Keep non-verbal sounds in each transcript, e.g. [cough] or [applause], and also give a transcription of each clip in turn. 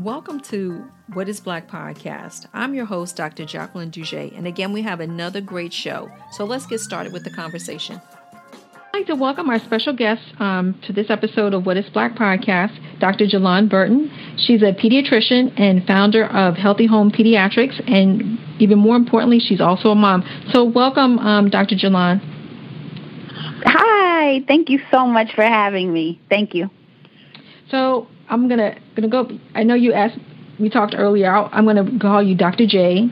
Welcome to What is Black podcast. I'm your host, Dr. Jacqueline Duget, and again, we have another great show. So let's get started with the conversation. I'd like to welcome our special guest um, to this episode of What is Black podcast, Dr. Jalan Burton. She's a pediatrician and founder of Healthy Home Pediatrics, and even more importantly, she's also a mom. So, welcome, um, Dr. Jalan. Hi, thank you so much for having me. Thank you. So, I'm gonna gonna go. I know you asked. We talked earlier. I'm gonna call you Dr. J.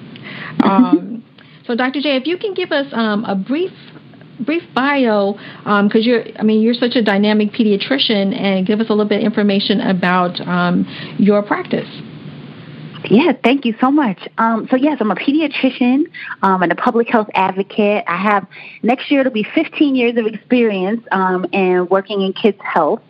[laughs] um, so, Dr. J, if you can give us um, a brief brief bio, because um, you're, I mean, you're such a dynamic pediatrician, and give us a little bit of information about um, your practice. Yeah, thank you so much. Um, so yes, I'm a pediatrician um, and a public health advocate. I have next year it'll be 15 years of experience um, in working in kids' health.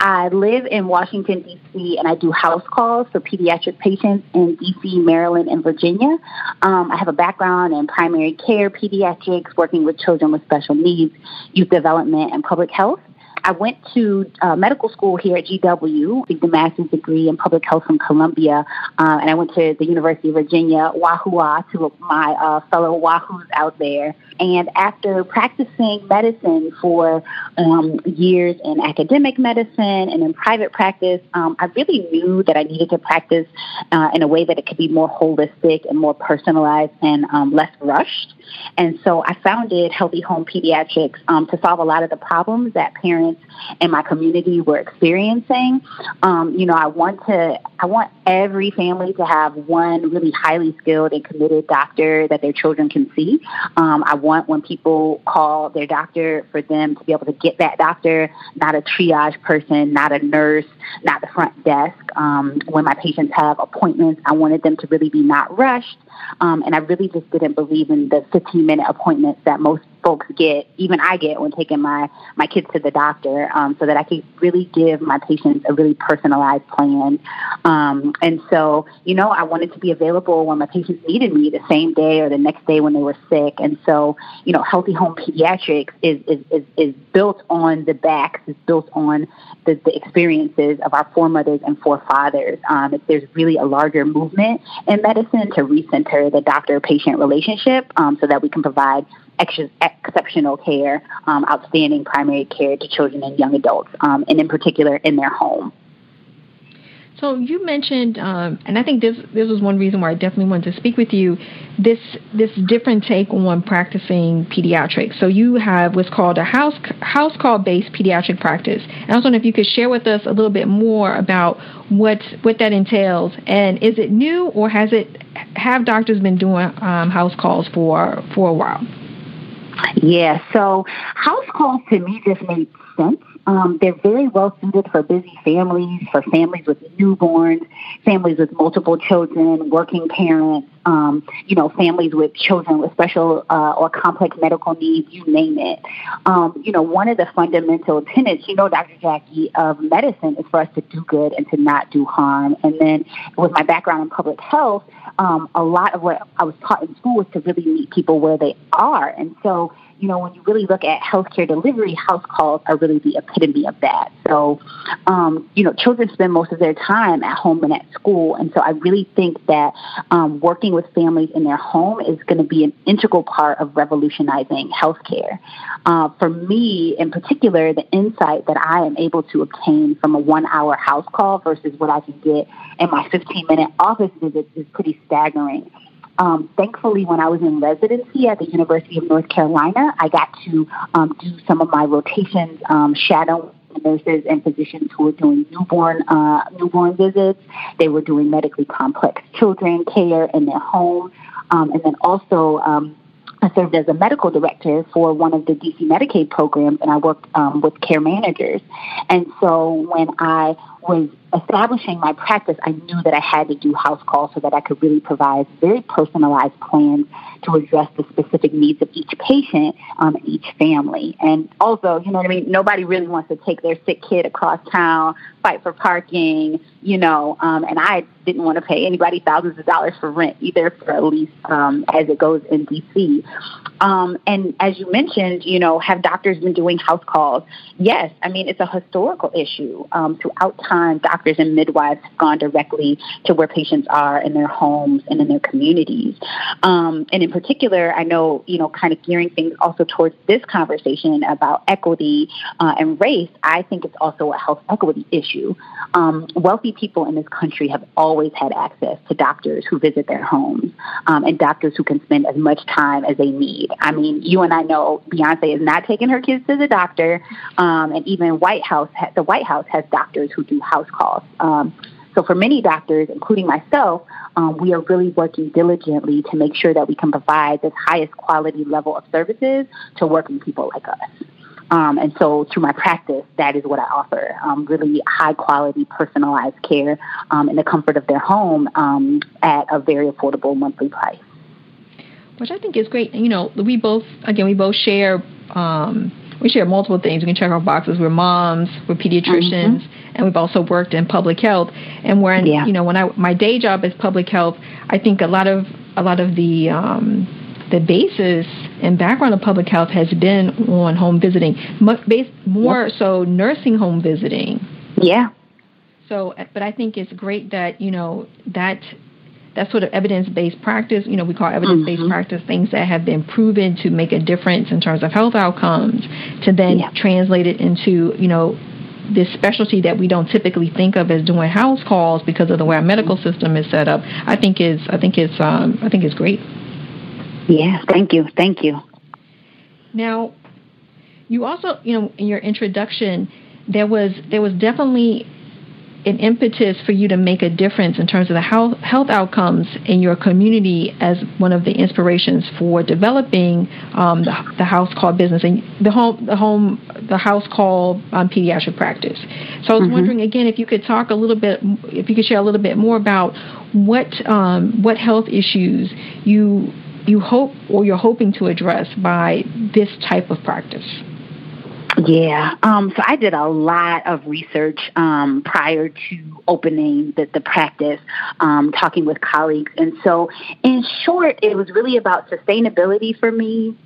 I live in Washington, D.C., and I do house calls for pediatric patients in D.C., Maryland, and Virginia. Um, I have a background in primary care, pediatrics, working with children with special needs, youth development, and public health. I went to uh, medical school here at GW, did the master's degree in public health from Columbia, uh, and I went to the University of Virginia, Wahoo to my uh, fellow Wahoos out there. And after practicing medicine for um, years in academic medicine and in private practice, um, I really knew that I needed to practice uh, in a way that it could be more holistic and more personalized and um, less rushed. And so I founded Healthy Home Pediatrics um, to solve a lot of the problems that parents in my community were experiencing. Um, you know, I want to, I want every family to have one really highly skilled and committed doctor that their children can see. Um, I want when people call their doctor for them to be able to get that doctor, not a triage person, not a nurse, not the front desk. Um, when my patients have appointments, I wanted them to really be not rushed. Um, and I really just didn't believe in the 15 minute appointments that most folks get, even I get when taking my, my kids to the doctor, um, so that I could really give my patients a really personalized plan. Um, and so, you know, I wanted to be available when my patients needed me the same day or the next day when they were sick. And so, you know, Healthy Home Pediatrics is, is, is, is built on the backs, is built on the, the experiences of our foremothers and forefathers. Um, there's really a larger movement in medicine to recenter the doctor-patient relationship um, so that we can provide ex- exceptional care, um, outstanding primary care to children and young adults, um, and in particular in their home. So you mentioned, um, and I think this this was one reason why I definitely wanted to speak with you. This this different take on practicing pediatrics. So you have what's called a house house call based pediatric practice, and I was wondering if you could share with us a little bit more about what what that entails, and is it new or has it have doctors been doing um, house calls for for a while? Yeah, so house calls to me just made sense. Um, they're very well suited for busy families, for families with newborns, families with multiple children, working parents, um, you know, families with children with special uh, or complex medical needs, you name it. Um, you know, one of the fundamental tenets, you know, Dr. Jackie, of medicine is for us to do good and to not do harm. And then with my background in public health, um, a lot of what I was taught in school was to really meet people where they are. And so, you know, when you really look at healthcare delivery, house calls are really the epitome of that. So, um, you know, children spend most of their time at home and at school. And so I really think that um, working with families in their home is going to be an integral part of revolutionizing healthcare. Uh, for me, in particular, the insight that I am able to obtain from a one hour house call versus what I can get in my 15 minute office visit is pretty staggering. Um, thankfully, when I was in residency at the University of North Carolina, I got to um, do some of my rotations, um, nurses and physicians who were doing newborn uh, newborn visits. They were doing medically complex children care in their home, um, and then also. Um, I served as a medical director for one of the DC Medicaid programs, and I worked um, with care managers. And so when I was establishing my practice, I knew that I had to do house calls so that I could really provide very personalized plans to address the specific needs of each patient, um, each family. And also, you know what I mean? Nobody really wants to take their sick kid across town, fight for parking, you know, um, and I didn't want to pay anybody thousands of dollars for rent either for a lease um, as it goes in DC. Um, and as you mentioned, you know, have doctors been doing house calls? Yes. I mean, it's a historical issue um, throughout time time, doctors and midwives have gone directly to where patients are in their homes and in their communities. Um, and in particular, I know, you know, kind of gearing things also towards this conversation about equity uh, and race, I think it's also a health equity issue. Um, wealthy people in this country have always had access to doctors who visit their homes um, and doctors who can spend as much time as they need. I mean, you and I know Beyonce is not taking her kids to the doctor, um, and even White House, the White House has doctors who do house calls. Um, so for many doctors, including myself, um, we are really working diligently to make sure that we can provide this highest quality level of services to working people like us. Um, and so through my practice, that is what I offer, um, really high quality personalized care um, in the comfort of their home um, at a very affordable monthly price. Which I think is great. You know, we both, again, we both share um, we share multiple things. We can check our boxes. We're moms, we're pediatricians, mm-hmm. and we've also worked in public health. And when yeah. you know when I my day job is public health, I think a lot of a lot of the um, the basis and background of public health has been on home visiting, more yep. so nursing home visiting. Yeah. So, but I think it's great that you know that that sort of evidence-based practice, you know, we call evidence-based mm-hmm. practice things that have been proven to make a difference in terms of health outcomes, to then yeah. translate it into, you know, this specialty that we don't typically think of as doing house calls because of the way our medical system is set up. I think is I think it's um, I think it's great. Yeah, thank you, thank you. Now, you also, you know, in your introduction, there was there was definitely an impetus for you to make a difference in terms of the health, health outcomes in your community as one of the inspirations for developing um, the, the, house call business and the home the home the house call um, pediatric practice. So I was mm-hmm. wondering again if you could talk a little bit if you could share a little bit more about what um, what health issues you you hope or you're hoping to address by this type of practice. Yeah. Um, so I did a lot of research um, prior to opening the, the practice, um, talking with colleagues. And so, in short, it was really about sustainability for me.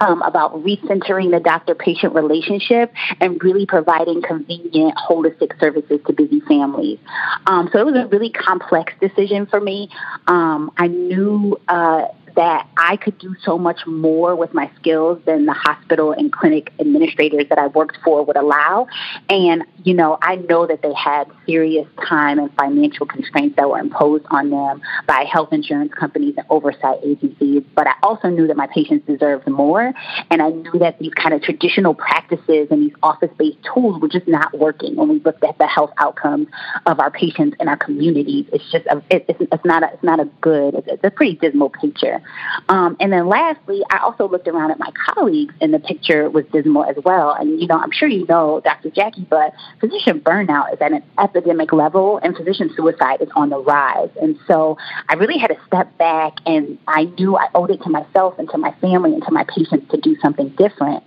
Um, about recentering the doctor patient relationship and really providing convenient, holistic services to busy families. Um, so it was a really complex decision for me. Um, I knew uh, that I could do so much more with my skills than the hospital and clinic administrators that I worked for would allow. And, you know, I know that they had serious time and financial constraints that were imposed on them by health insurance companies and oversight agencies. But I also knew that my patients deserved more. And I knew that these kind of traditional practices and these office based tools were just not working when we looked at the health outcomes of our patients and our communities. It's just, a, it's, it's, not a, it's not a good, it's, it's a pretty dismal picture. Um, and then lastly, I also looked around at my colleagues, and the picture was dismal as well. And, you know, I'm sure you know, Dr. Jackie, but physician burnout is at an epidemic level, and physician suicide is on the rise. And so I really had to step back, and I knew I owed it to myself and to my family and to my patients to do something different.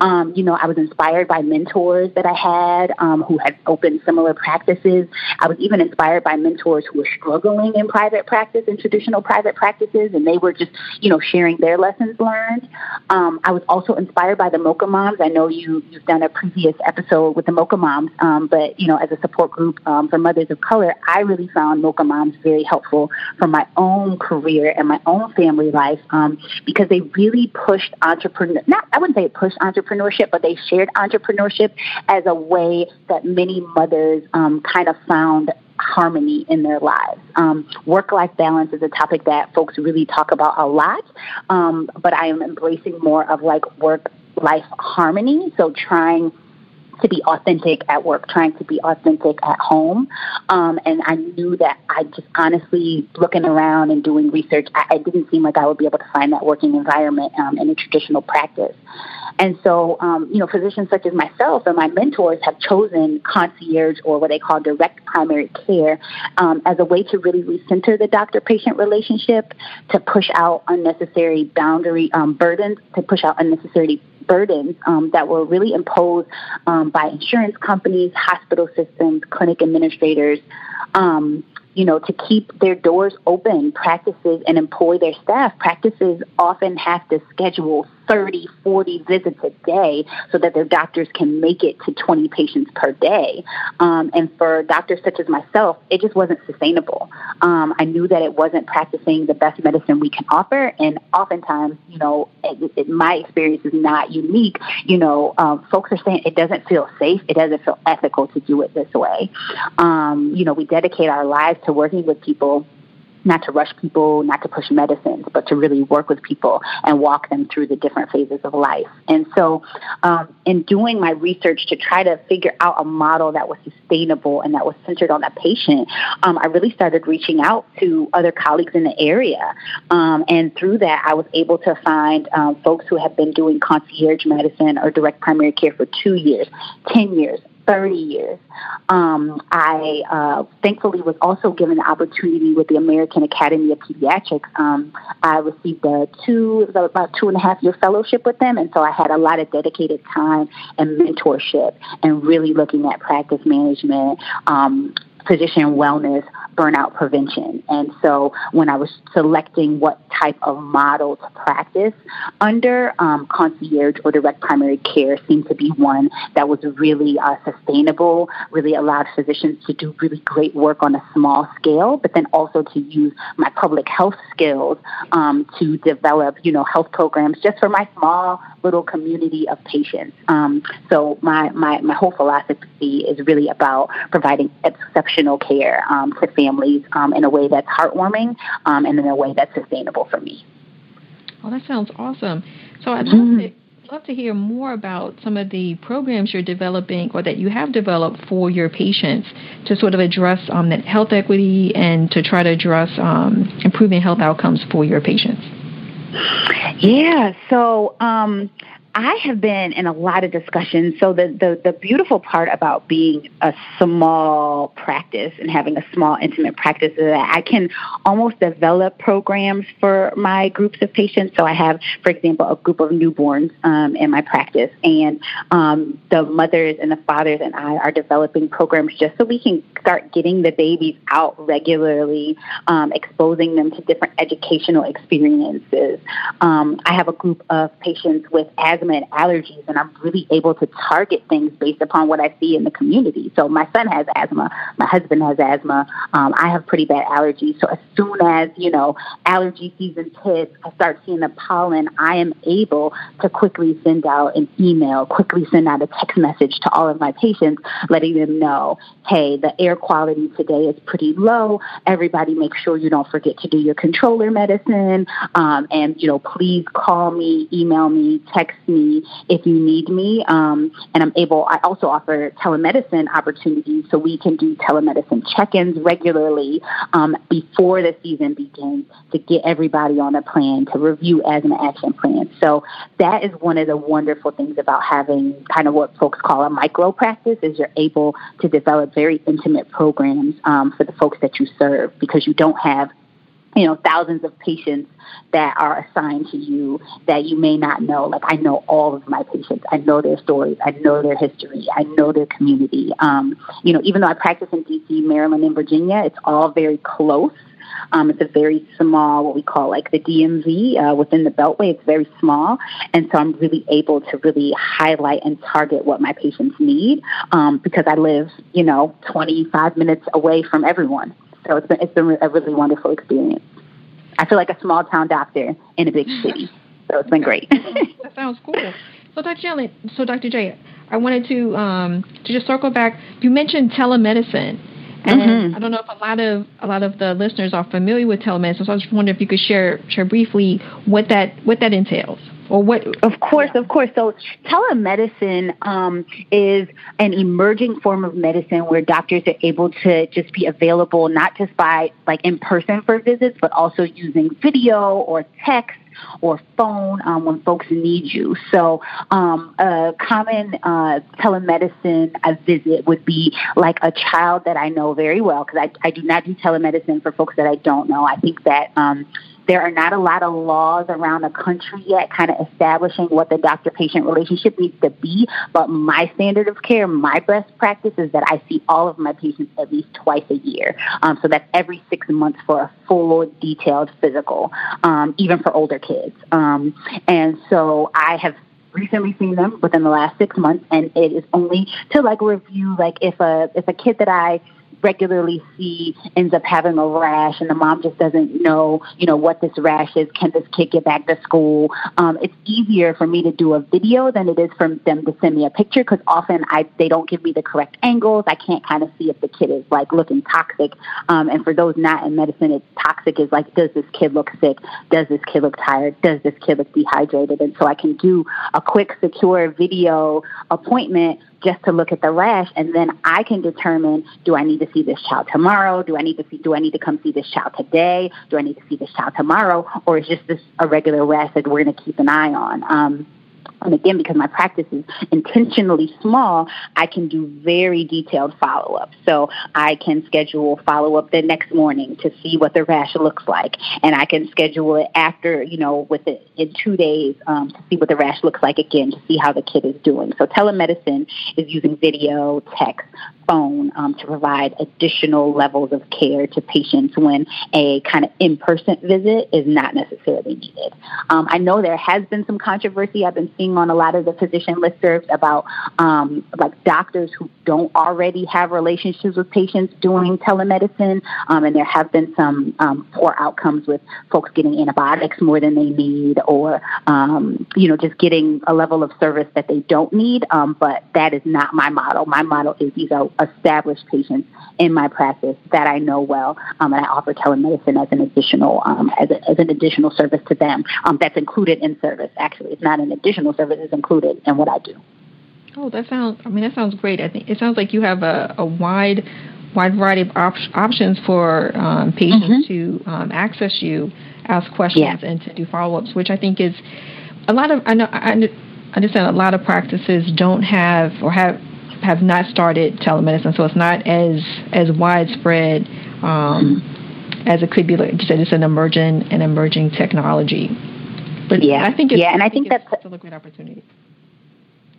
Um, you know, I was inspired by mentors that I had um, who had opened similar practices. I was even inspired by mentors who were struggling in private practice and traditional private practices, and they were just, you know, sharing their lessons learned. Um, I was also inspired by the Mocha Moms. I know you, you've done a previous episode with the Mocha Moms, um, but, you know, as a support group um, for mothers of color, I really found Mocha Moms very helpful for my own career and my own family life um, because they really pushed entrepreneur, not, I wouldn't say pushed entrepreneurship, but they shared entrepreneurship as a way that many mothers um, kind of found harmony in their lives. Um, work life balance is a topic that folks really talk about a lot, um, but I am embracing more of like work life harmony. So trying to be authentic at work, trying to be authentic at home. Um, and I knew that I just honestly, looking around and doing research, I, didn't seem like I would be able to find that working environment um, in a traditional practice. And so, um, you know, physicians such as myself and my mentors have chosen concierge or what they call direct primary care um, as a way to really recenter the doctor patient relationship, to push out unnecessary boundary um, burdens, to push out unnecessary burdens um, that were really imposed um, by insurance companies, hospital systems, clinic administrators. Um, you know, to keep their doors open, practices and employ their staff. Practices often have to schedule 30, 40 visits a day so that their doctors can make it to 20 patients per day. Um, and for doctors such as myself, it just wasn't sustainable. Um, I knew that it wasn't practicing the best medicine we can offer. And oftentimes, you know, it, it, my experience is not unique. You know, um, folks are saying it doesn't feel safe. It doesn't feel ethical to do it this way. Um, you know, we dedicate our lives to working with people not to rush people, not to push medicines, but to really work with people and walk them through the different phases of life. And so, um, in doing my research to try to figure out a model that was sustainable and that was centered on the patient, um, I really started reaching out to other colleagues in the area. Um, and through that, I was able to find um, folks who have been doing concierge medicine or direct primary care for two years, 10 years, 30 years. Um, I uh, thankfully was also given the opportunity with the American Academy of Pediatrics. Um, I received a two, about two and a half year fellowship with them, and so I had a lot of dedicated time and mentorship, and really looking at practice management, um, physician wellness, burnout prevention. And so when I was selecting what type of model to practice under, um, concierge or direct primary care seemed to be one that was really uh, sustainable, really allowed physicians to do really great work on a small scale, but then also to use my public health skills um, to develop, you know, health programs just for my small little community of patients. Um, so my, my, my whole philosophy is really about providing exceptional care um, to families um, in a way that's heartwarming um, and in a way that's sustainable for me. Well, that sounds awesome. So I'd love mm-hmm. to love to hear more about some of the programs you're developing or that you have developed for your patients to sort of address um, that health equity and to try to address um, improving health outcomes for your patients. Yeah, so um, I have been in a lot of discussions. So the, the, the beautiful part about being a small practice and having a small intimate practice is that I can almost develop programs for my groups of patients. So I have, for example, a group of newborns um, in my practice, and um, the mothers and the fathers and I are developing programs just so we can start getting the babies out regularly, um, exposing them to different educational experiences. Um, I have a group of patients with asthma and allergies, and I'm really able to target things based upon what I see in the community. So my son has asthma, my husband has asthma, um, I have pretty bad allergies. So as soon as you know allergy season hits, I start seeing the pollen. I am able to quickly send out an email, quickly send out a text message to all of my patients, letting them know, hey, the air quality today is pretty low. Everybody, make sure you don't forget to do your controller medicine, um, and you know, please call me, email me, text me if you need me. Um, and I'm able, I also offer telemedicine opportunities so we can do telemedicine check ins regularly um, before the season begins to get everybody on a plan to review asthma action plans. So that is one of the wonderful things about having kind of what folks call a micro practice is you're able to develop very intimate programs um, for the folks that you serve because you don't have you know, thousands of patients that are assigned to you that you may not know. Like I know all of my patients. I know their stories. I know their history. I know their community. Um, you know, even though I practice in DC, Maryland, and Virginia, it's all very close. Um, it's a very small, what we call like the DMV uh, within the Beltway. It's very small, and so I'm really able to really highlight and target what my patients need um, because I live, you know, 25 minutes away from everyone. So it's been it's been a really wonderful experience. I feel like a small town doctor in a big city. So it's been great. [laughs] that sounds cool. So Dr. J, so Dr. J, I wanted to um, to just circle back. You mentioned telemedicine. And mm-hmm. I don't know if a lot of a lot of the listeners are familiar with telemedicine, so I just wondering if you could share share briefly what that what that entails or what of course yeah. of course so telemedicine um, is an emerging form of medicine where doctors are able to just be available not just by like in person for visits but also using video or text or phone um, when folks need you. So, um, a common uh, telemedicine a visit would be like a child that I know very well because I, I do not do telemedicine for folks that I don't know. I think that um, there are not a lot of laws around the country yet kind of establishing what the doctor patient relationship needs to be. But my standard of care, my best practice is that I see all of my patients at least twice a year. Um, so that's every six months for a full detailed physical, um, even for older kids. Um, and so I have recently seen them within the last six months and it is only to like review like if a if a kid that I regularly see ends up having a rash and the mom just doesn't know, you know, what this rash is. Can this kid get back to school? Um, it's easier for me to do a video than it is for them to send me a picture because often I they don't give me the correct angles. I can't kind of see if the kid is like looking toxic. Um, and for those not in medicine, it's toxic is like, does this kid look sick? Does this kid look tired? Does this kid look dehydrated? And so I can do a quick, secure video appointment just to look at the rash and then I can determine do I need to see this child tomorrow? Do I need to see do I need to come see this child today? Do I need to see this child tomorrow? Or is just this a regular rash that we're gonna keep an eye on? Um, and again, because my practice is intentionally small, I can do very detailed follow up. So I can schedule follow up the next morning to see what the rash looks like, and I can schedule it after, you know, with it in two days um, to see what the rash looks like again to see how the kid is doing. So telemedicine is using video, text, phone um, to provide additional levels of care to patients when a kind of in-person visit is not necessarily needed. Um, I know there has been some controversy I've been seeing on a lot of the physician listservs about um, like doctors who don't already have relationships with patients doing telemedicine, um, and there have been some um, poor outcomes with folks getting antibiotics more than they need, or um, you know just getting a level of service that they don't need. but that is not my model. My model is these are established patients in my practice that I know well, um, and I offer telemedicine as an additional um, as, a, as, an additional service to them. Um, that's included in service. Actually, it's not an additional service; it's included in what I do. Oh, that sounds. I mean, that sounds great. I think it sounds like you have a, a wide, wide variety of op- options for um, patients mm-hmm. to um, access you, ask questions, yeah. and to do follow-ups, which I think is a lot of. I know. I understand a lot of practices don't have or have have not started telemedicine, so it's not as as widespread um, as it could be. Like you said, it's an emerging an emerging technology. But yeah, I think it's, yeah, and I think, I think that's still a great opportunity.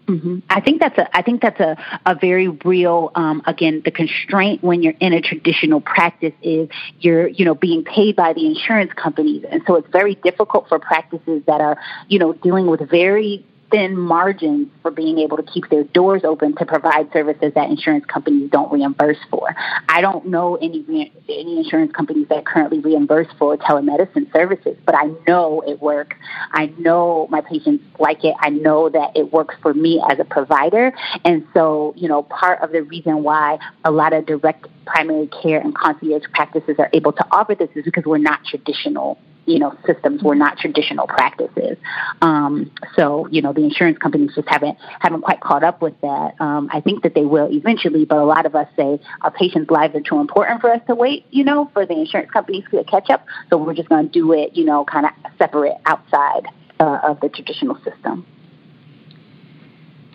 Mm-hmm. I think that's a I think that's a, a very real um, again the constraint when you're in a traditional practice is you're you know being paid by the insurance companies and so it's very difficult for practices that are you know dealing with very thin margins for being able to keep their doors open to provide services that insurance companies don't reimburse for. I don't know any any insurance companies that currently reimburse for telemedicine services, but I know it works. I know my patients like it. I know that it works for me as a provider. And so, you know, part of the reason why a lot of direct primary care and concierge practices are able to offer this is because we're not traditional you know systems were not traditional practices. Um, so you know the insurance companies just haven't haven't quite caught up with that. Um, I think that they will eventually, but a lot of us say our patients' lives are too important for us to wait. You know, for the insurance companies to catch up. So we're just going to do it. You know, kind of separate outside uh, of the traditional system.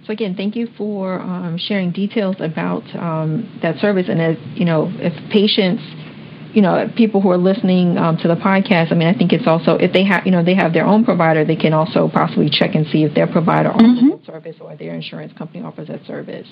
So again, thank you for um, sharing details about um, that service. And as you know, if patients you know, people who are listening um, to the podcast, I mean, I think it's also if they have, you know, they have their own provider, they can also possibly check and see if their provider offers mm-hmm. that service or their insurance company offers that service.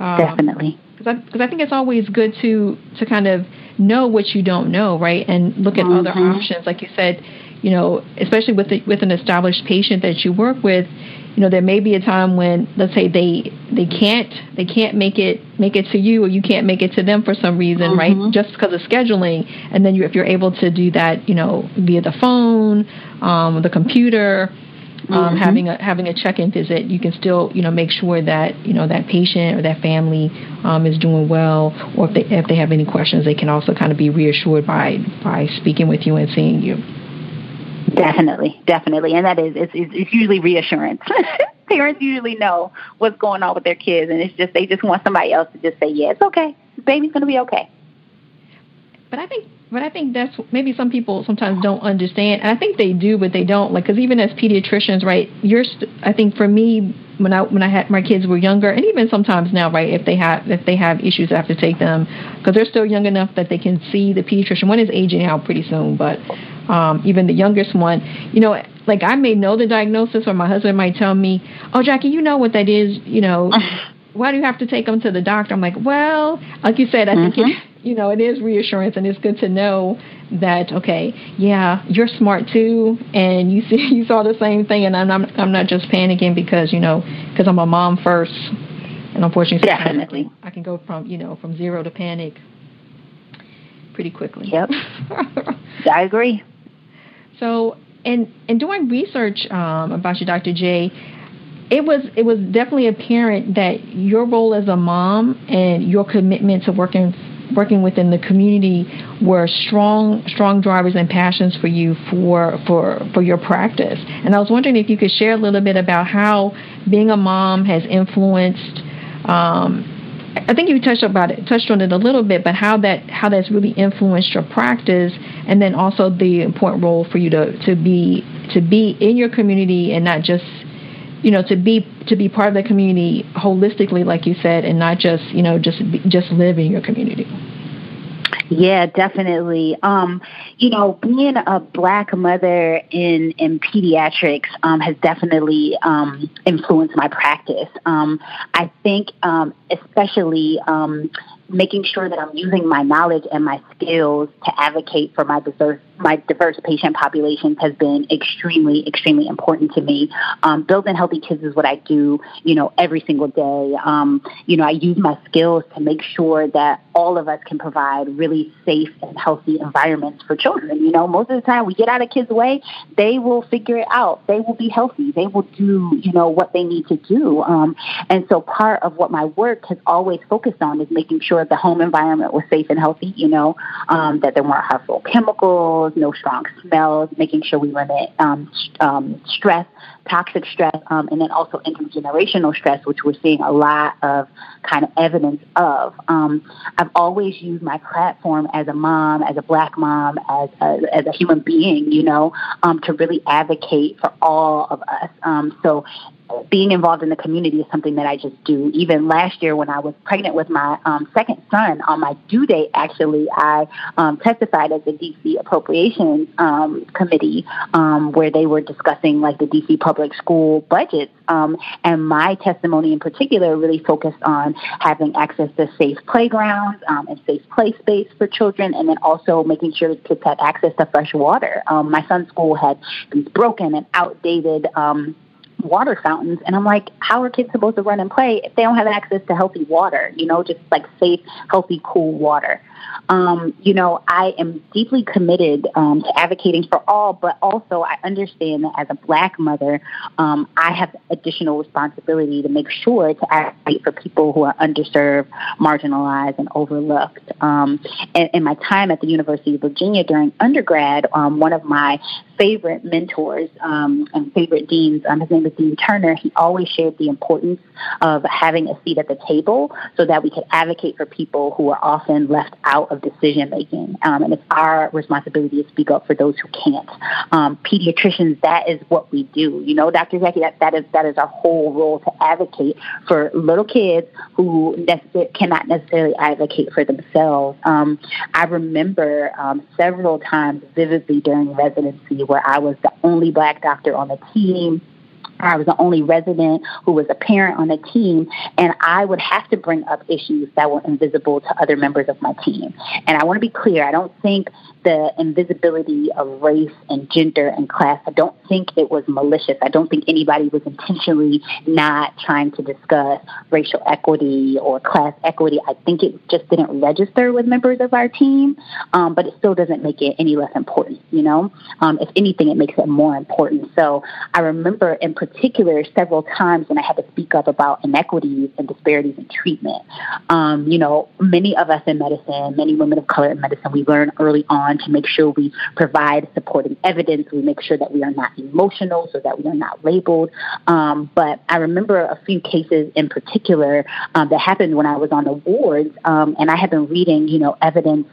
Um, Definitely, because I, I, think it's always good to to kind of know what you don't know, right, and look at mm-hmm. other options. Like you said, you know, especially with the, with an established patient that you work with, you know there may be a time when let's say they they can't they can't make it make it to you or you can't make it to them for some reason mm-hmm. right just because of scheduling and then you, if you're able to do that you know via the phone um, the computer um, mm-hmm. having a having a check-in visit, you can still you know make sure that you know that patient or that family um, is doing well, or if they if they have any questions, they can also kind of be reassured by by speaking with you and seeing you. Definitely, definitely, and that is it's, it's usually reassurance. [laughs] Parents usually know what's going on with their kids, and it's just they just want somebody else to just say, "Yeah, it's okay. The baby's going to be okay." But I think, but I think that's maybe some people sometimes don't understand, and I think they do, but they don't. Like, because even as pediatricians, right? You're, st- I think for me, when I when I had my kids were younger, and even sometimes now, right? If they have if they have issues, I have to take them because they're still young enough that they can see the pediatrician. One is aging out pretty soon, but um, even the youngest one, you know, like I may know the diagnosis, or my husband might tell me, "Oh, Jackie, you know what that is," you know. [laughs] why do you have to take them to the doctor? I'm like, well, like you said, I mm-hmm. think it, mm-hmm. you know it is reassurance, and it's good to know that okay, yeah, you're smart too, and you see [laughs] you saw the same thing, and I'm not, I'm not just panicking because you know because I'm a mom first, and unfortunately, definitely, I can go from you know from zero to panic pretty quickly. Yep, [laughs] I agree. So, and and doing research um, about you, Dr. J, it was it was definitely apparent that your role as a mom and your commitment to working working within the community were strong strong drivers and passions for you for for for your practice. And I was wondering if you could share a little bit about how being a mom has influenced. Um, I think you touched about it, touched on it a little bit, but how that how that's really influenced your practice, and then also the important role for you to to be to be in your community and not just you know to be to be part of the community holistically like you said and not just you know just just live in your community yeah, definitely. Um, you know, being a black mother in in pediatrics um, has definitely um, influenced my practice. Um, I think, um, especially um, making sure that I'm using my knowledge and my skills to advocate for my diverse my diverse patient populations has been extremely extremely important to me. Um, building healthy kids is what I do, you know, every single day. Um, you know, I use my skills to make sure that all of us can provide really safe and healthy environments for children. You know, most of the time we get out of kids' way, they will figure it out. They will be healthy. They will do, you know, what they need to do. Um, and so part of what my work has always focused on is making sure the home environment was safe and healthy, you know, um, that there weren't harmful chemicals, no strong smells, making sure we limit um, um, stress, toxic stress, um, and then also intergenerational stress, which we're seeing a lot of kind of evidence of. Um, I've always used my platform as a mom, as a black mom, as a, as a human being, you know, um, to really advocate for all of us. Um, so being involved in the community is something that I just do. Even last year, when I was pregnant with my um, second son, on my due date, actually, I um, testified at the DC Appropriations um, Committee, um, where they were discussing like the DC public school budgets. Um, and my testimony in particular really focused on having access to safe playgrounds um, and safe play space for children, and then also making sure kids had access to fresh water. my son's school had these broken and outdated water fountains. And I'm like, how are kids supposed to run and play if they don't have access to healthy water? You know, just like safe, healthy, cool water. Um, you know, I am deeply committed um, to advocating for all, but also I understand that as a black mother, um, I have additional responsibility to make sure to advocate for people who are underserved, marginalized, and overlooked. Um, and in my time at the University of Virginia during undergrad, um, one of my favorite mentors um, and favorite deans, um, his name is Dean Turner, he always shared the importance of having a seat at the table so that we could advocate for people who are often left out of decision making. Um, and it's our responsibility to speak up for those who can't. Um, pediatricians, that is what we do. You know, Dr. Jackie, that, that is that is our whole role to advocate for little kids who cannot necessarily advocate for themselves. Um, I remember um, several times vividly during residency where I was the only black doctor on the team I was the only resident who was a parent on the team, and I would have to bring up issues that were invisible to other members of my team. And I want to be clear, I don't think the invisibility of race and gender and class, I don't think it was malicious. I don't think anybody was intentionally not trying to discuss racial equity or class equity. I think it just didn't register with members of our team, um, but it still doesn't make it any less important, you know? Um, if anything, it makes it more important. So I remember in particular several times when I had to speak up about inequities and disparities in treatment. Um, you know, many of us in medicine, many women of color in medicine, we learn early on to make sure we provide supporting evidence. We make sure that we are not emotional so that we are not labeled. Um, but I remember a few cases in particular um, that happened when I was on the wards, um, and I had been reading, you know, evidence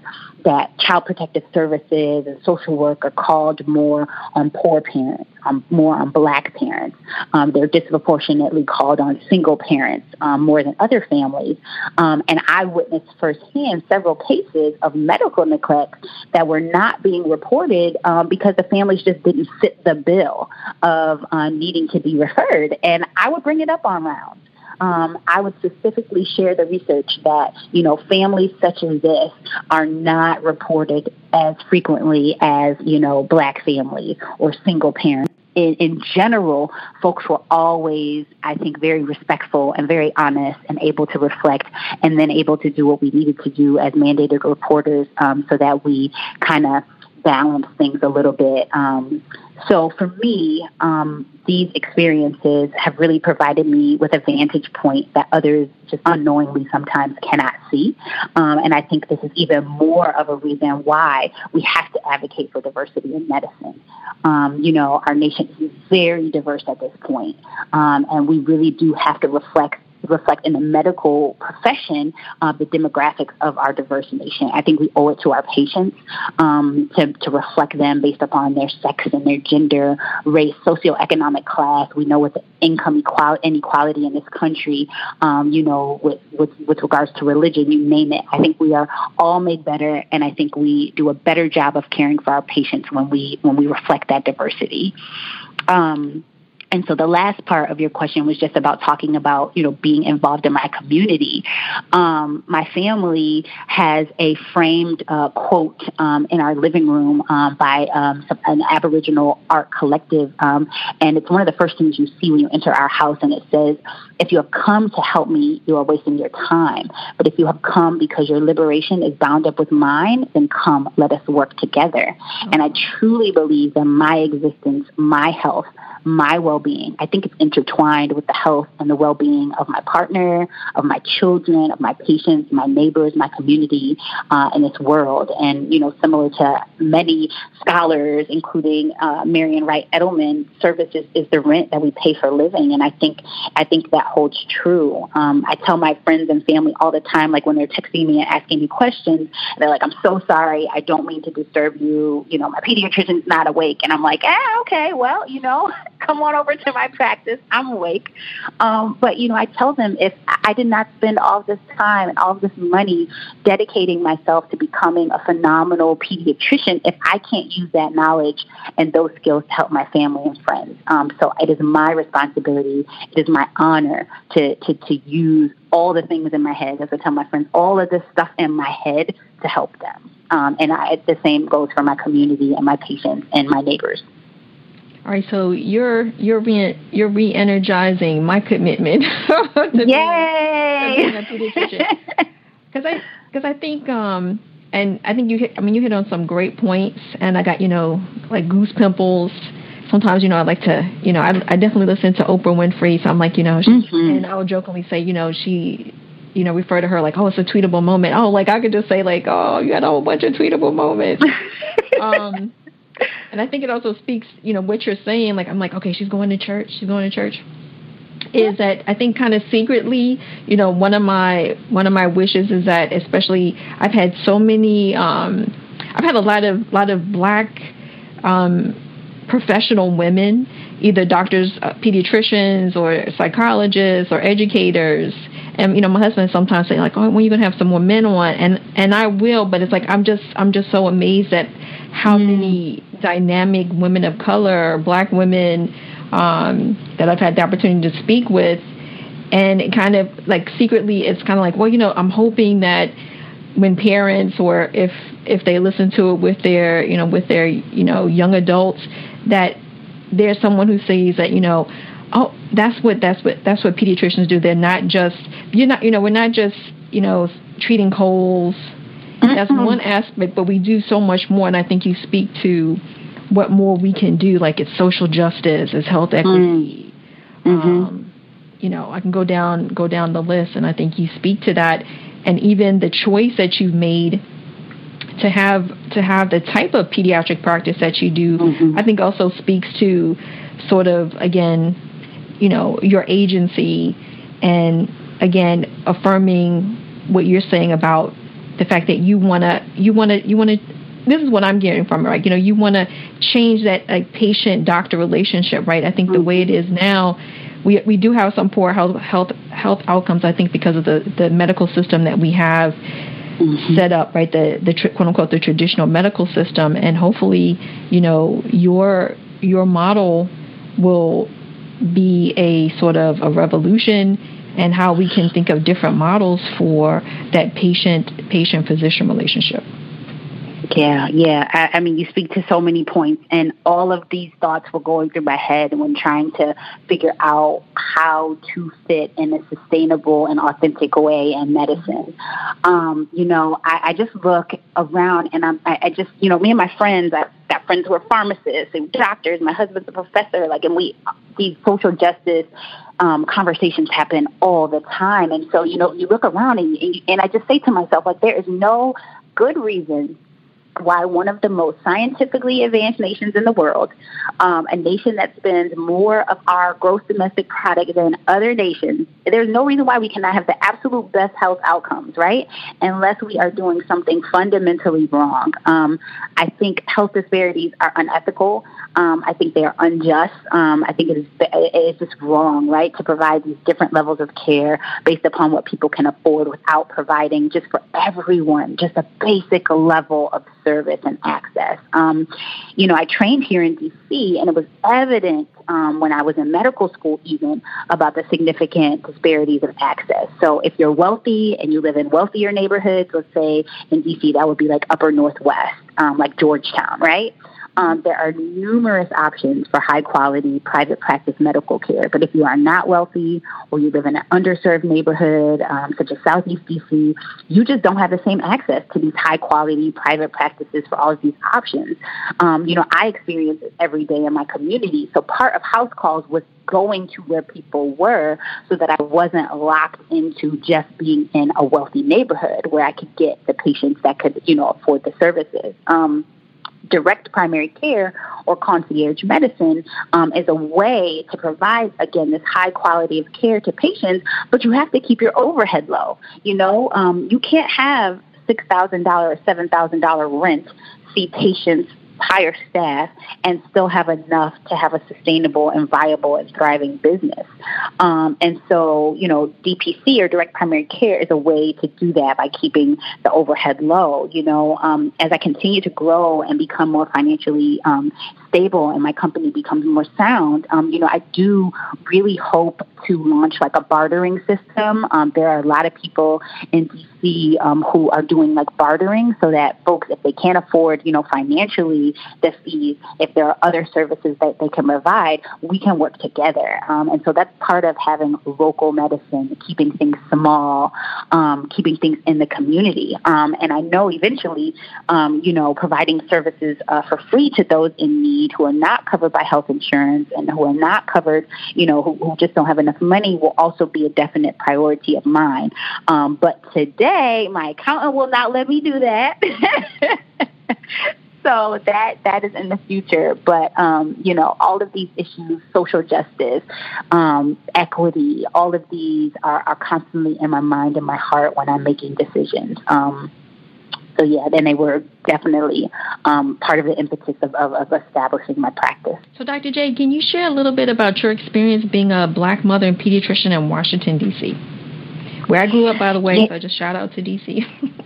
that child protective services and social work are called more on poor parents, on more on black parents parents. Um, they're disproportionately called on single parents um, more than other families. Um, and I witnessed firsthand several cases of medical neglect that were not being reported um, because the families just didn't fit the bill of uh, needing to be referred. And I would bring it up on rounds um, I would specifically share the research that, you know, families such as this are not reported as frequently as, you know, black families or single parents. In, in, general, folks were always, I think, very respectful and very honest and able to reflect and then able to do what we needed to do as mandated reporters um, so that we kind of balance things a little bit. Um, so for me, um, these experiences have really provided me with a vantage point that others just unknowingly sometimes cannot see. Um, and I think this is even more of a reason why we have to advocate for diversity in medicine. Um, you know, our nation is very diverse at this point, um, and we really do have to reflect reflect in the medical profession uh, the demographics of our diverse nation. I think we owe it to our patients um, to, to reflect them based upon their sex and their gender, race, socioeconomic class. We know what the income equality, inequality in this country, um, you know, with, with, with regards to religion, you name it. I think we are all made better, and I think we do a better job of caring for our patients when we when we reflect that diversity. Um, and so the last part of your question was just about talking about, you know, being involved in my community. Um, my family has a framed uh, quote um, in our living room um, by um, an Aboriginal art collective. Um, and it's one of the first things you see when you enter our house. And it says, if you have come to help me, you are wasting your time. But if you have come because your liberation is bound up with mine, then come, let us work together. And I truly believe that my existence, my health, my well being. I think it's intertwined with the health and the well being of my partner, of my children, of my patients, my neighbors, my community uh, in this world. And, you know, similar to many scholars, including uh, Marian Wright Edelman, services is the rent that we pay for living. And I think, I think that holds true. Um, I tell my friends and family all the time, like when they're texting me and asking me questions, they're like, I'm so sorry. I don't mean to disturb you. You know, my pediatrician's not awake. And I'm like, ah, okay, well, you know, [laughs] come on over to my practice. I'm awake. Um, but, you know, I tell them if I did not spend all this time and all this money dedicating myself to becoming a phenomenal pediatrician, if I can't use that knowledge and those skills to help my family and friends. Um, so it is my responsibility, it is my honor to, to, to use all the things in my head, as I tell my friends, all of this stuff in my head to help them. Um, and I, the same goes for my community and my patients and my neighbors. All right, so you're you're re you're re-energizing my commitment. [laughs] to Yay! Because [laughs] I because I think um and I think you hit I mean you hit on some great points and I got you know like goose pimples. Sometimes you know I like to you know I I definitely listen to Oprah Winfrey so I'm like you know she, mm-hmm. and I'll jokingly say you know she you know refer to her like oh it's a tweetable moment oh like I could just say like oh you had a whole bunch of tweetable moments. [laughs] um and I think it also speaks, you know, what you're saying. Like I'm like, okay, she's going to church. She's going to church. Is that I think kind of secretly, you know, one of my one of my wishes is that especially I've had so many, um, I've had a lot of lot of black um, professional women, either doctors, uh, pediatricians, or psychologists, or educators. And you know, my husband sometimes say like, "Oh, when are you gonna have some more men on?" And and I will, but it's like I'm just I'm just so amazed at how mm. many dynamic women of color, black women um, that I've had the opportunity to speak with. And it kind of like secretly, it's kind of like, well, you know, I'm hoping that when parents or if if they listen to it with their you know with their you know young adults that there's someone who sees that you know oh that's what that's what that's what pediatricians do they're not just you're not you know we're not just you know treating colds that's one aspect, but we do so much more. And I think you speak to what more we can do, like it's social justice, it's health equity. Mm-hmm. Um, you know, I can go down go down the list, and I think you speak to that, and even the choice that you've made to have to have the type of pediatric practice that you do, mm-hmm. I think also speaks to sort of again, you know, your agency, and again affirming what you're saying about the fact that you want to you want to you want to this is what I'm getting from it, right? You know, you want to change that like patient doctor relationship, right? I think mm-hmm. the way it is now, we we do have some poor health health health outcomes. I think because of the the medical system that we have. Mm-hmm. set up right the the quote unquote the traditional medical system and hopefully you know your your model will be a sort of a revolution and how we can think of different models for that patient patient physician relationship. Yeah, yeah. I, I, mean, you speak to so many points, and all of these thoughts were going through my head when trying to figure out how to fit in a sustainable and authentic way in medicine. Um, you know, I, I just look around, and I'm, I, I just, you know, me and my friends, I got friends who are pharmacists and doctors. My husband's a professor, like, and we these social justice um, conversations happen all the time. And so, you know, you look around and, and, and I just say to myself, like, there is no good reason why one of the most scientifically advanced nations in the world, um, a nation that spends more of our gross domestic product than other nations, there's no reason why we cannot have the absolute best health outcomes, right? Unless we are doing something fundamentally wrong. Um, I think health disparities are unethical. Um, I think they are unjust. Um, I think it is it's just wrong, right, to provide these different levels of care based upon what people can afford without providing just for everyone just a basic level of service and access. Um, you know, I trained here in D.C. and it was evident um, when I was in medical school, even about the significant disparities of access. So, if you're wealthy and you live in wealthier neighborhoods, let's say in D.C., that would be like Upper Northwest, um, like Georgetown, right? Um, there are numerous options for high quality private practice medical care. But if you are not wealthy or you live in an underserved neighborhood, um, such as Southeast DC, you just don't have the same access to these high quality private practices for all of these options. Um, you know, I experience it every day in my community. So part of house calls was going to where people were so that I wasn't locked into just being in a wealthy neighborhood where I could get the patients that could, you know, afford the services. Um, direct primary care or concierge medicine um, is a way to provide, again, this high quality of care to patients, but you have to keep your overhead low. You know, um, you can't have $6,000 or $7,000 rent see patients hire staff and still have enough to have a sustainable and viable and thriving business. Um, and so, you know, DPC or direct primary care is a way to do that by keeping the overhead low. You know, um, as I continue to grow and become more financially um, stable and my company becomes more sound, um, you know, I do really hope to launch like a bartering system. Um, there are a lot of people in DC um, who are doing like bartering so that folks, if they can't afford, you know, financially the fees, if there are other services that they can provide, we can work together. Um, and so that's part of having local medicine, keeping things small, um, keeping things in the community. Um, and I know eventually, um, you know, providing services uh, for free to those in need who are not covered by health insurance and who are not covered, you know, who, who just don't have enough money will also be a definite priority of mine. Um, but today, my accountant will not let me do that. [laughs] so that that is in the future. But um, you know, all of these issues, social justice, um, equity, all of these are, are constantly in my mind and my heart when I'm making decisions. Um, so yeah, then they were definitely um, part of the impetus of, of, of, establishing my practice. So Dr. J, can you share a little bit about your experience being a black mother and pediatrician in Washington D.C., where I grew up, by the way? Yeah. So just shout out to D.C. [laughs]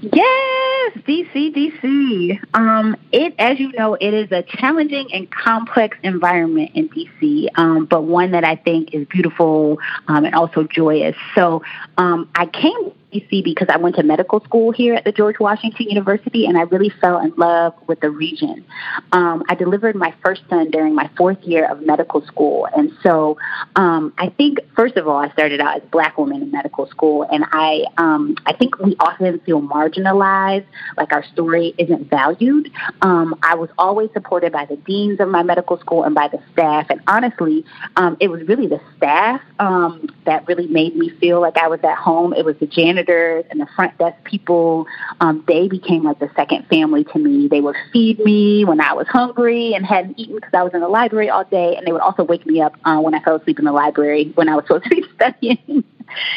Yes, DC, DC. Um, it, as you know, it is a challenging and complex environment in DC, um, but one that I think is beautiful um, and also joyous. So um, I came DC because I went to medical school here at the George Washington University, and I really fell in love with the region. Um, I delivered my first son during my fourth year of medical school, and so um, I think first of all, I started out as a black woman in medical school, and I um, I think we often feel marginalized, like our story isn't valued. Um, I was always supported by the deans of my medical school and by the staff, and honestly, um, it was really the staff um, that really made me feel like I was at home. It was the janitor janitors and the front desk people, um, they became like the second family to me. They would feed me when I was hungry and hadn't eaten because I was in the library all day, and they would also wake me up uh, when I fell asleep in the library when I was [laughs] supposed to be studying.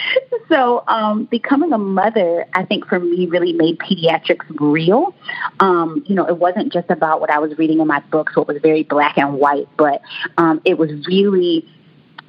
[laughs] so um, becoming a mother, I think for me really made pediatrics real. Um, you know, it wasn't just about what I was reading in my books, it was very black and white, but um, it was really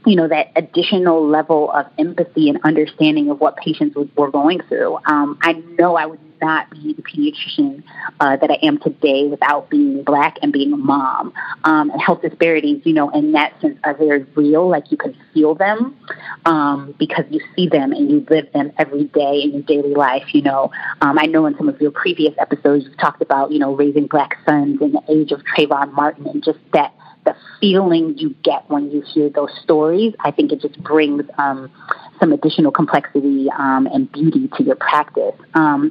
you know, that additional level of empathy and understanding of what patients were going through. Um, I know I would not be the pediatrician uh, that I am today without being black and being a mom. Um, and health disparities, you know, in that sense are very real. Like you can feel them um, because you see them and you live them every day in your daily life. You know, um, I know in some of your previous episodes you've talked about, you know, raising black sons in the age of Trayvon Martin and just that the feeling you get when you hear those stories, I think it just brings um, some additional complexity um, and beauty to your practice. Um,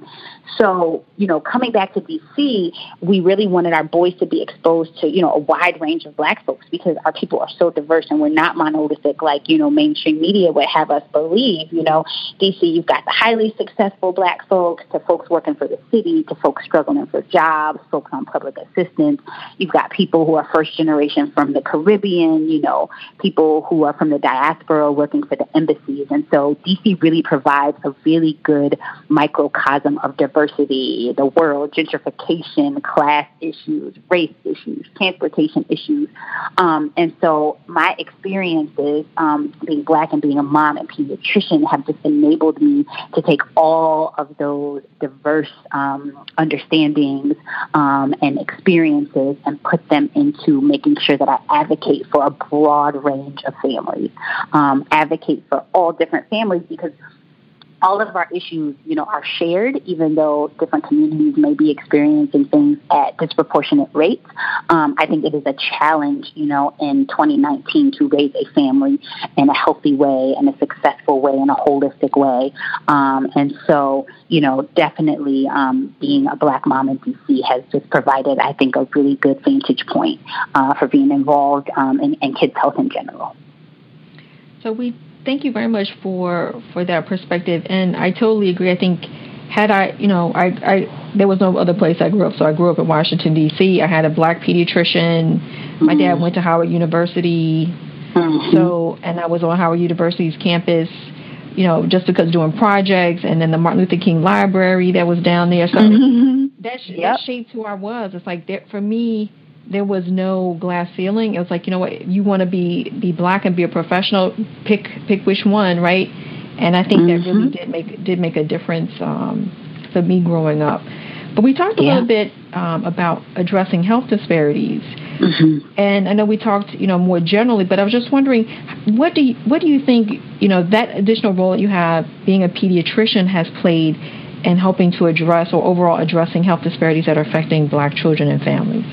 so, you know, coming back to DC, we really wanted our boys to be exposed to, you know, a wide range of black folks because our people are so diverse and we're not monolithic like, you know, mainstream media would have us believe. You know, DC, you've got the highly successful black folks to folks working for the city to folks struggling for jobs, folks on public assistance. You've got people who are first generation from the Caribbean, you know, people who are from the diaspora working for the embassies. And so DC really provides a really good microcosm of diversity diversity, the world, gentrification, class issues, race issues, transportation issues. Um, and so my experiences um, being black and being a mom and pediatrician have just enabled me to take all of those diverse um, understandings um, and experiences and put them into making sure that I advocate for a broad range of families, um, advocate for all different families because all of our issues, you know, are shared, even though different communities may be experiencing things at disproportionate rates. Um, I think it is a challenge, you know, in 2019 to raise a family in a healthy way, in a successful way, in a holistic way. Um, and so, you know, definitely um, being a black mom in DC has just provided, I think, a really good vantage point uh, for being involved um, in, in kids' health in general. So we thank you very much for for that perspective, and I totally agree. I think had I, you know, I, I there was no other place I grew up, so I grew up in Washington D.C. I had a black pediatrician. Mm-hmm. My dad mm-hmm. went to Howard University, mm-hmm. so and I was on Howard University's campus. You know, just because doing projects, and then the Martin Luther King Library that was down there. So mm-hmm. that, yep. that shaped who I was. It's like there, for me, there was no glass ceiling. It was like, you know what, you want to be be black and be a professional, pick pick which one, right? And I think mm-hmm. that really did make did make a difference um, for me growing up. But we talked a yeah. little bit um, about addressing health disparities, mm-hmm. and I know we talked, you know, more generally. But I was just wondering, what do you, what do you think, you know, that additional role that you have being a pediatrician has played in helping to address or overall addressing health disparities that are affecting Black children and families?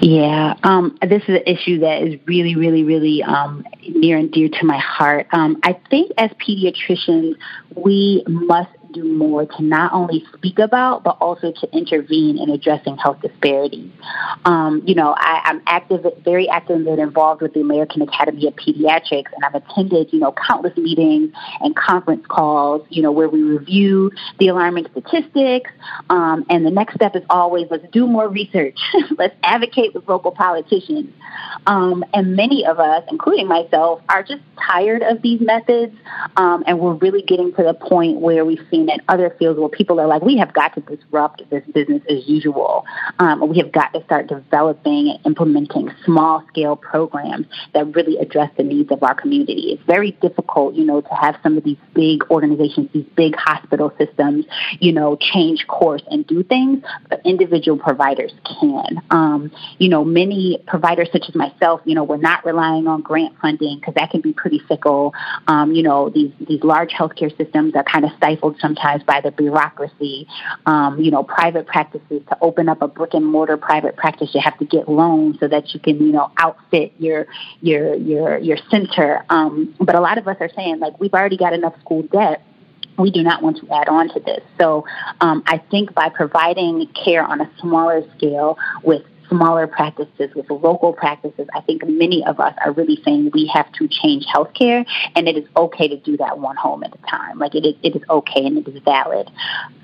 Yeah, um, this is an issue that is really, really, really um, near and dear to my heart. Um, I think as pediatricians, we must do more to not only speak about, but also to intervene in addressing health disparities. Um, you know, I, I'm active, very active and involved with the American Academy of Pediatrics, and I've attended, you know, countless meetings and conference calls, you know, where we review the alarming statistics. Um, and the next step is always let's do more research, [laughs] let's advocate with local politicians. Um, and many of us, including myself, are just tired of these methods, um, and we're really getting to the point where we've seen in other fields where people are like, we have got to disrupt this business as usual. Um, we have got to start developing and implementing small scale programs that really address the needs of our community. It's very difficult, you know, to have some of these big organizations, these big hospital systems, you know, change course and do things, but individual providers can. Um, you know, many providers such as myself, you know, we're not relying on grant funding because that can be pretty fickle. Um, you know, these, these large healthcare systems are kind of stifled sometimes sometimes by the bureaucracy. Um, you know, private practices to open up a brick and mortar private practice, you have to get loans so that you can, you know, outfit your your your your center. Um, but a lot of us are saying like we've already got enough school debt we do not want to add on to this. So um, I think by providing care on a smaller scale with smaller practices, with local practices, I think many of us are really saying we have to change healthcare, and it is okay to do that one home at a time. Like it is, it is okay and it is valid.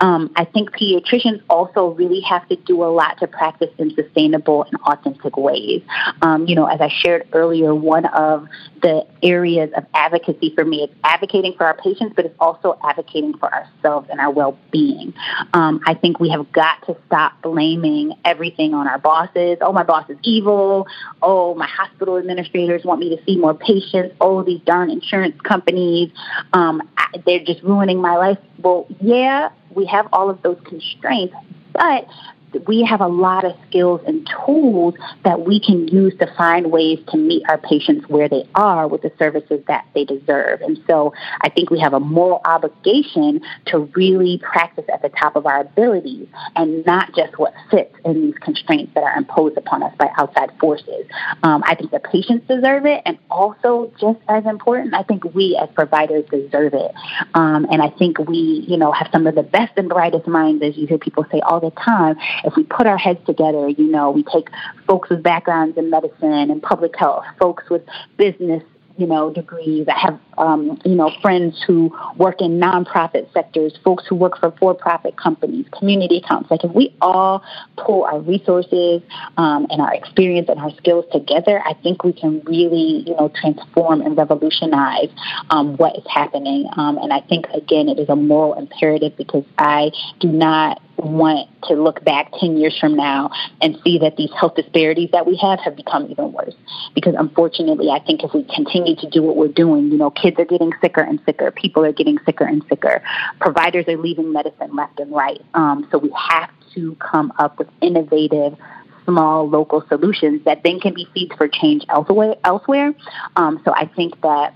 Um, I think pediatricians also really have to do a lot to practice in sustainable and authentic ways. Um, you know, as I shared earlier, one of the areas of advocacy for me is advocating for our patients, but it's also advocating for ourselves and our well-being. Um, I think we have got to stop blaming everything on our bosses. Oh, my boss is evil. Oh, my hospital administrators want me to see more patients. Oh, these darn insurance companies, um, they're just ruining my life. Well, yeah, we have all of those constraints, but we have a lot of skills and tools that we can use to find ways to meet our patients where they are with the services that they deserve. And so I think we have a moral obligation to really practice at the top of our abilities and not just what fits in these constraints that are imposed upon us by outside forces. Um, I think the patients deserve it, and also just as important, I think we as providers deserve it. Um, and I think we, you know, have some of the best and brightest minds, as you hear people say all the time, if we put our heads together, you know, we take folks with backgrounds in medicine and public health, folks with business you know, degrees. I have, um, you know, friends who work in nonprofit sectors, folks who work for for-profit companies, community accounts. Like if we all pull our resources um, and our experience and our skills together, I think we can really, you know, transform and revolutionize um, what is happening. Um, and I think, again, it is a moral imperative because I do not want to look back 10 years from now and see that these health disparities that we have have become even worse. Because unfortunately, I think if we continue to do what we're doing, you know, kids are getting sicker and sicker, people are getting sicker and sicker, providers are leaving medicine left and right. Um, so we have to come up with innovative small local solutions that then can be seeds for change elsewhere. elsewhere. Um, so I think that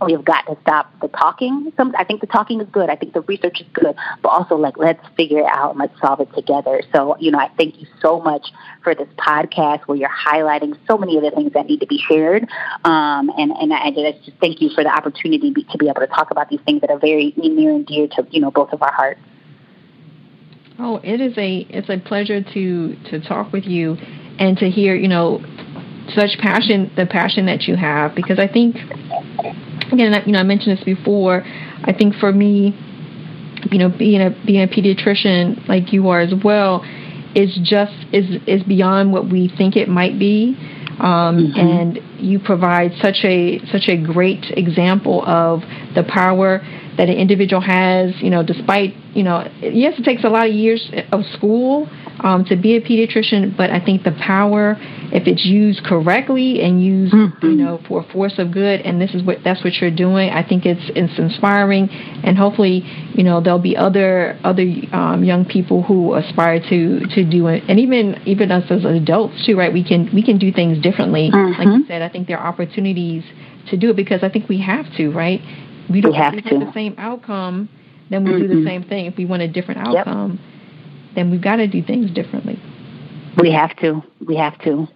we've got to stop the talking. Some, I think the talking is good. I think the research is good, but also like let's figure it out and let's solve it together. So, you know, I thank you so much for this podcast where you're highlighting so many of the things that need to be shared. Um, and and I just thank you for the opportunity to be able to talk about these things that are very near and dear to you know both of our hearts. Oh, it is a it's a pleasure to to talk with you and to hear you know such passion the passion that you have because I think again, you know, I mentioned this before. I think for me, you know, being a being a pediatrician like you are as well, is just is is beyond what we think it might be. Um, mm-hmm. and you provide such a such a great example of the power that an individual has. You know, despite you know, yes, it takes a lot of years of school um, to be a pediatrician, but I think the power if it's used correctly and used, mm-hmm. you know, for a force of good, and this is what that's what you're doing. I think it's it's inspiring, and hopefully, you know, there'll be other other um, young people who aspire to to do it, and even even us as adults too, right? We can we can do things differently. Mm-hmm. Like you said, I think there are opportunities to do it because I think we have to, right? We don't we have, to. the same outcome, then we mm-hmm. do the mm-hmm. same thing. If we want a different outcome, yep. then we've got to do things differently. We have to. We have to.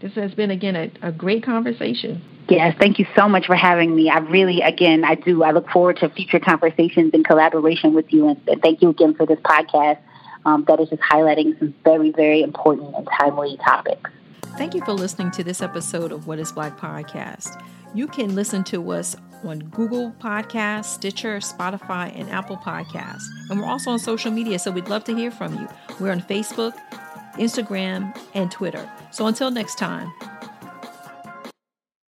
This has been, again, a, a great conversation. Yes, thank you so much for having me. I really, again, I do. I look forward to future conversations and collaboration with you. And, and thank you again for this podcast um, that is just highlighting some very, very important and timely topics. Thank you for listening to this episode of What is Black Podcast. You can listen to us on Google Podcasts, Stitcher, Spotify, and Apple Podcasts. And we're also on social media, so we'd love to hear from you. We're on Facebook, Instagram, and Twitter. So until next time,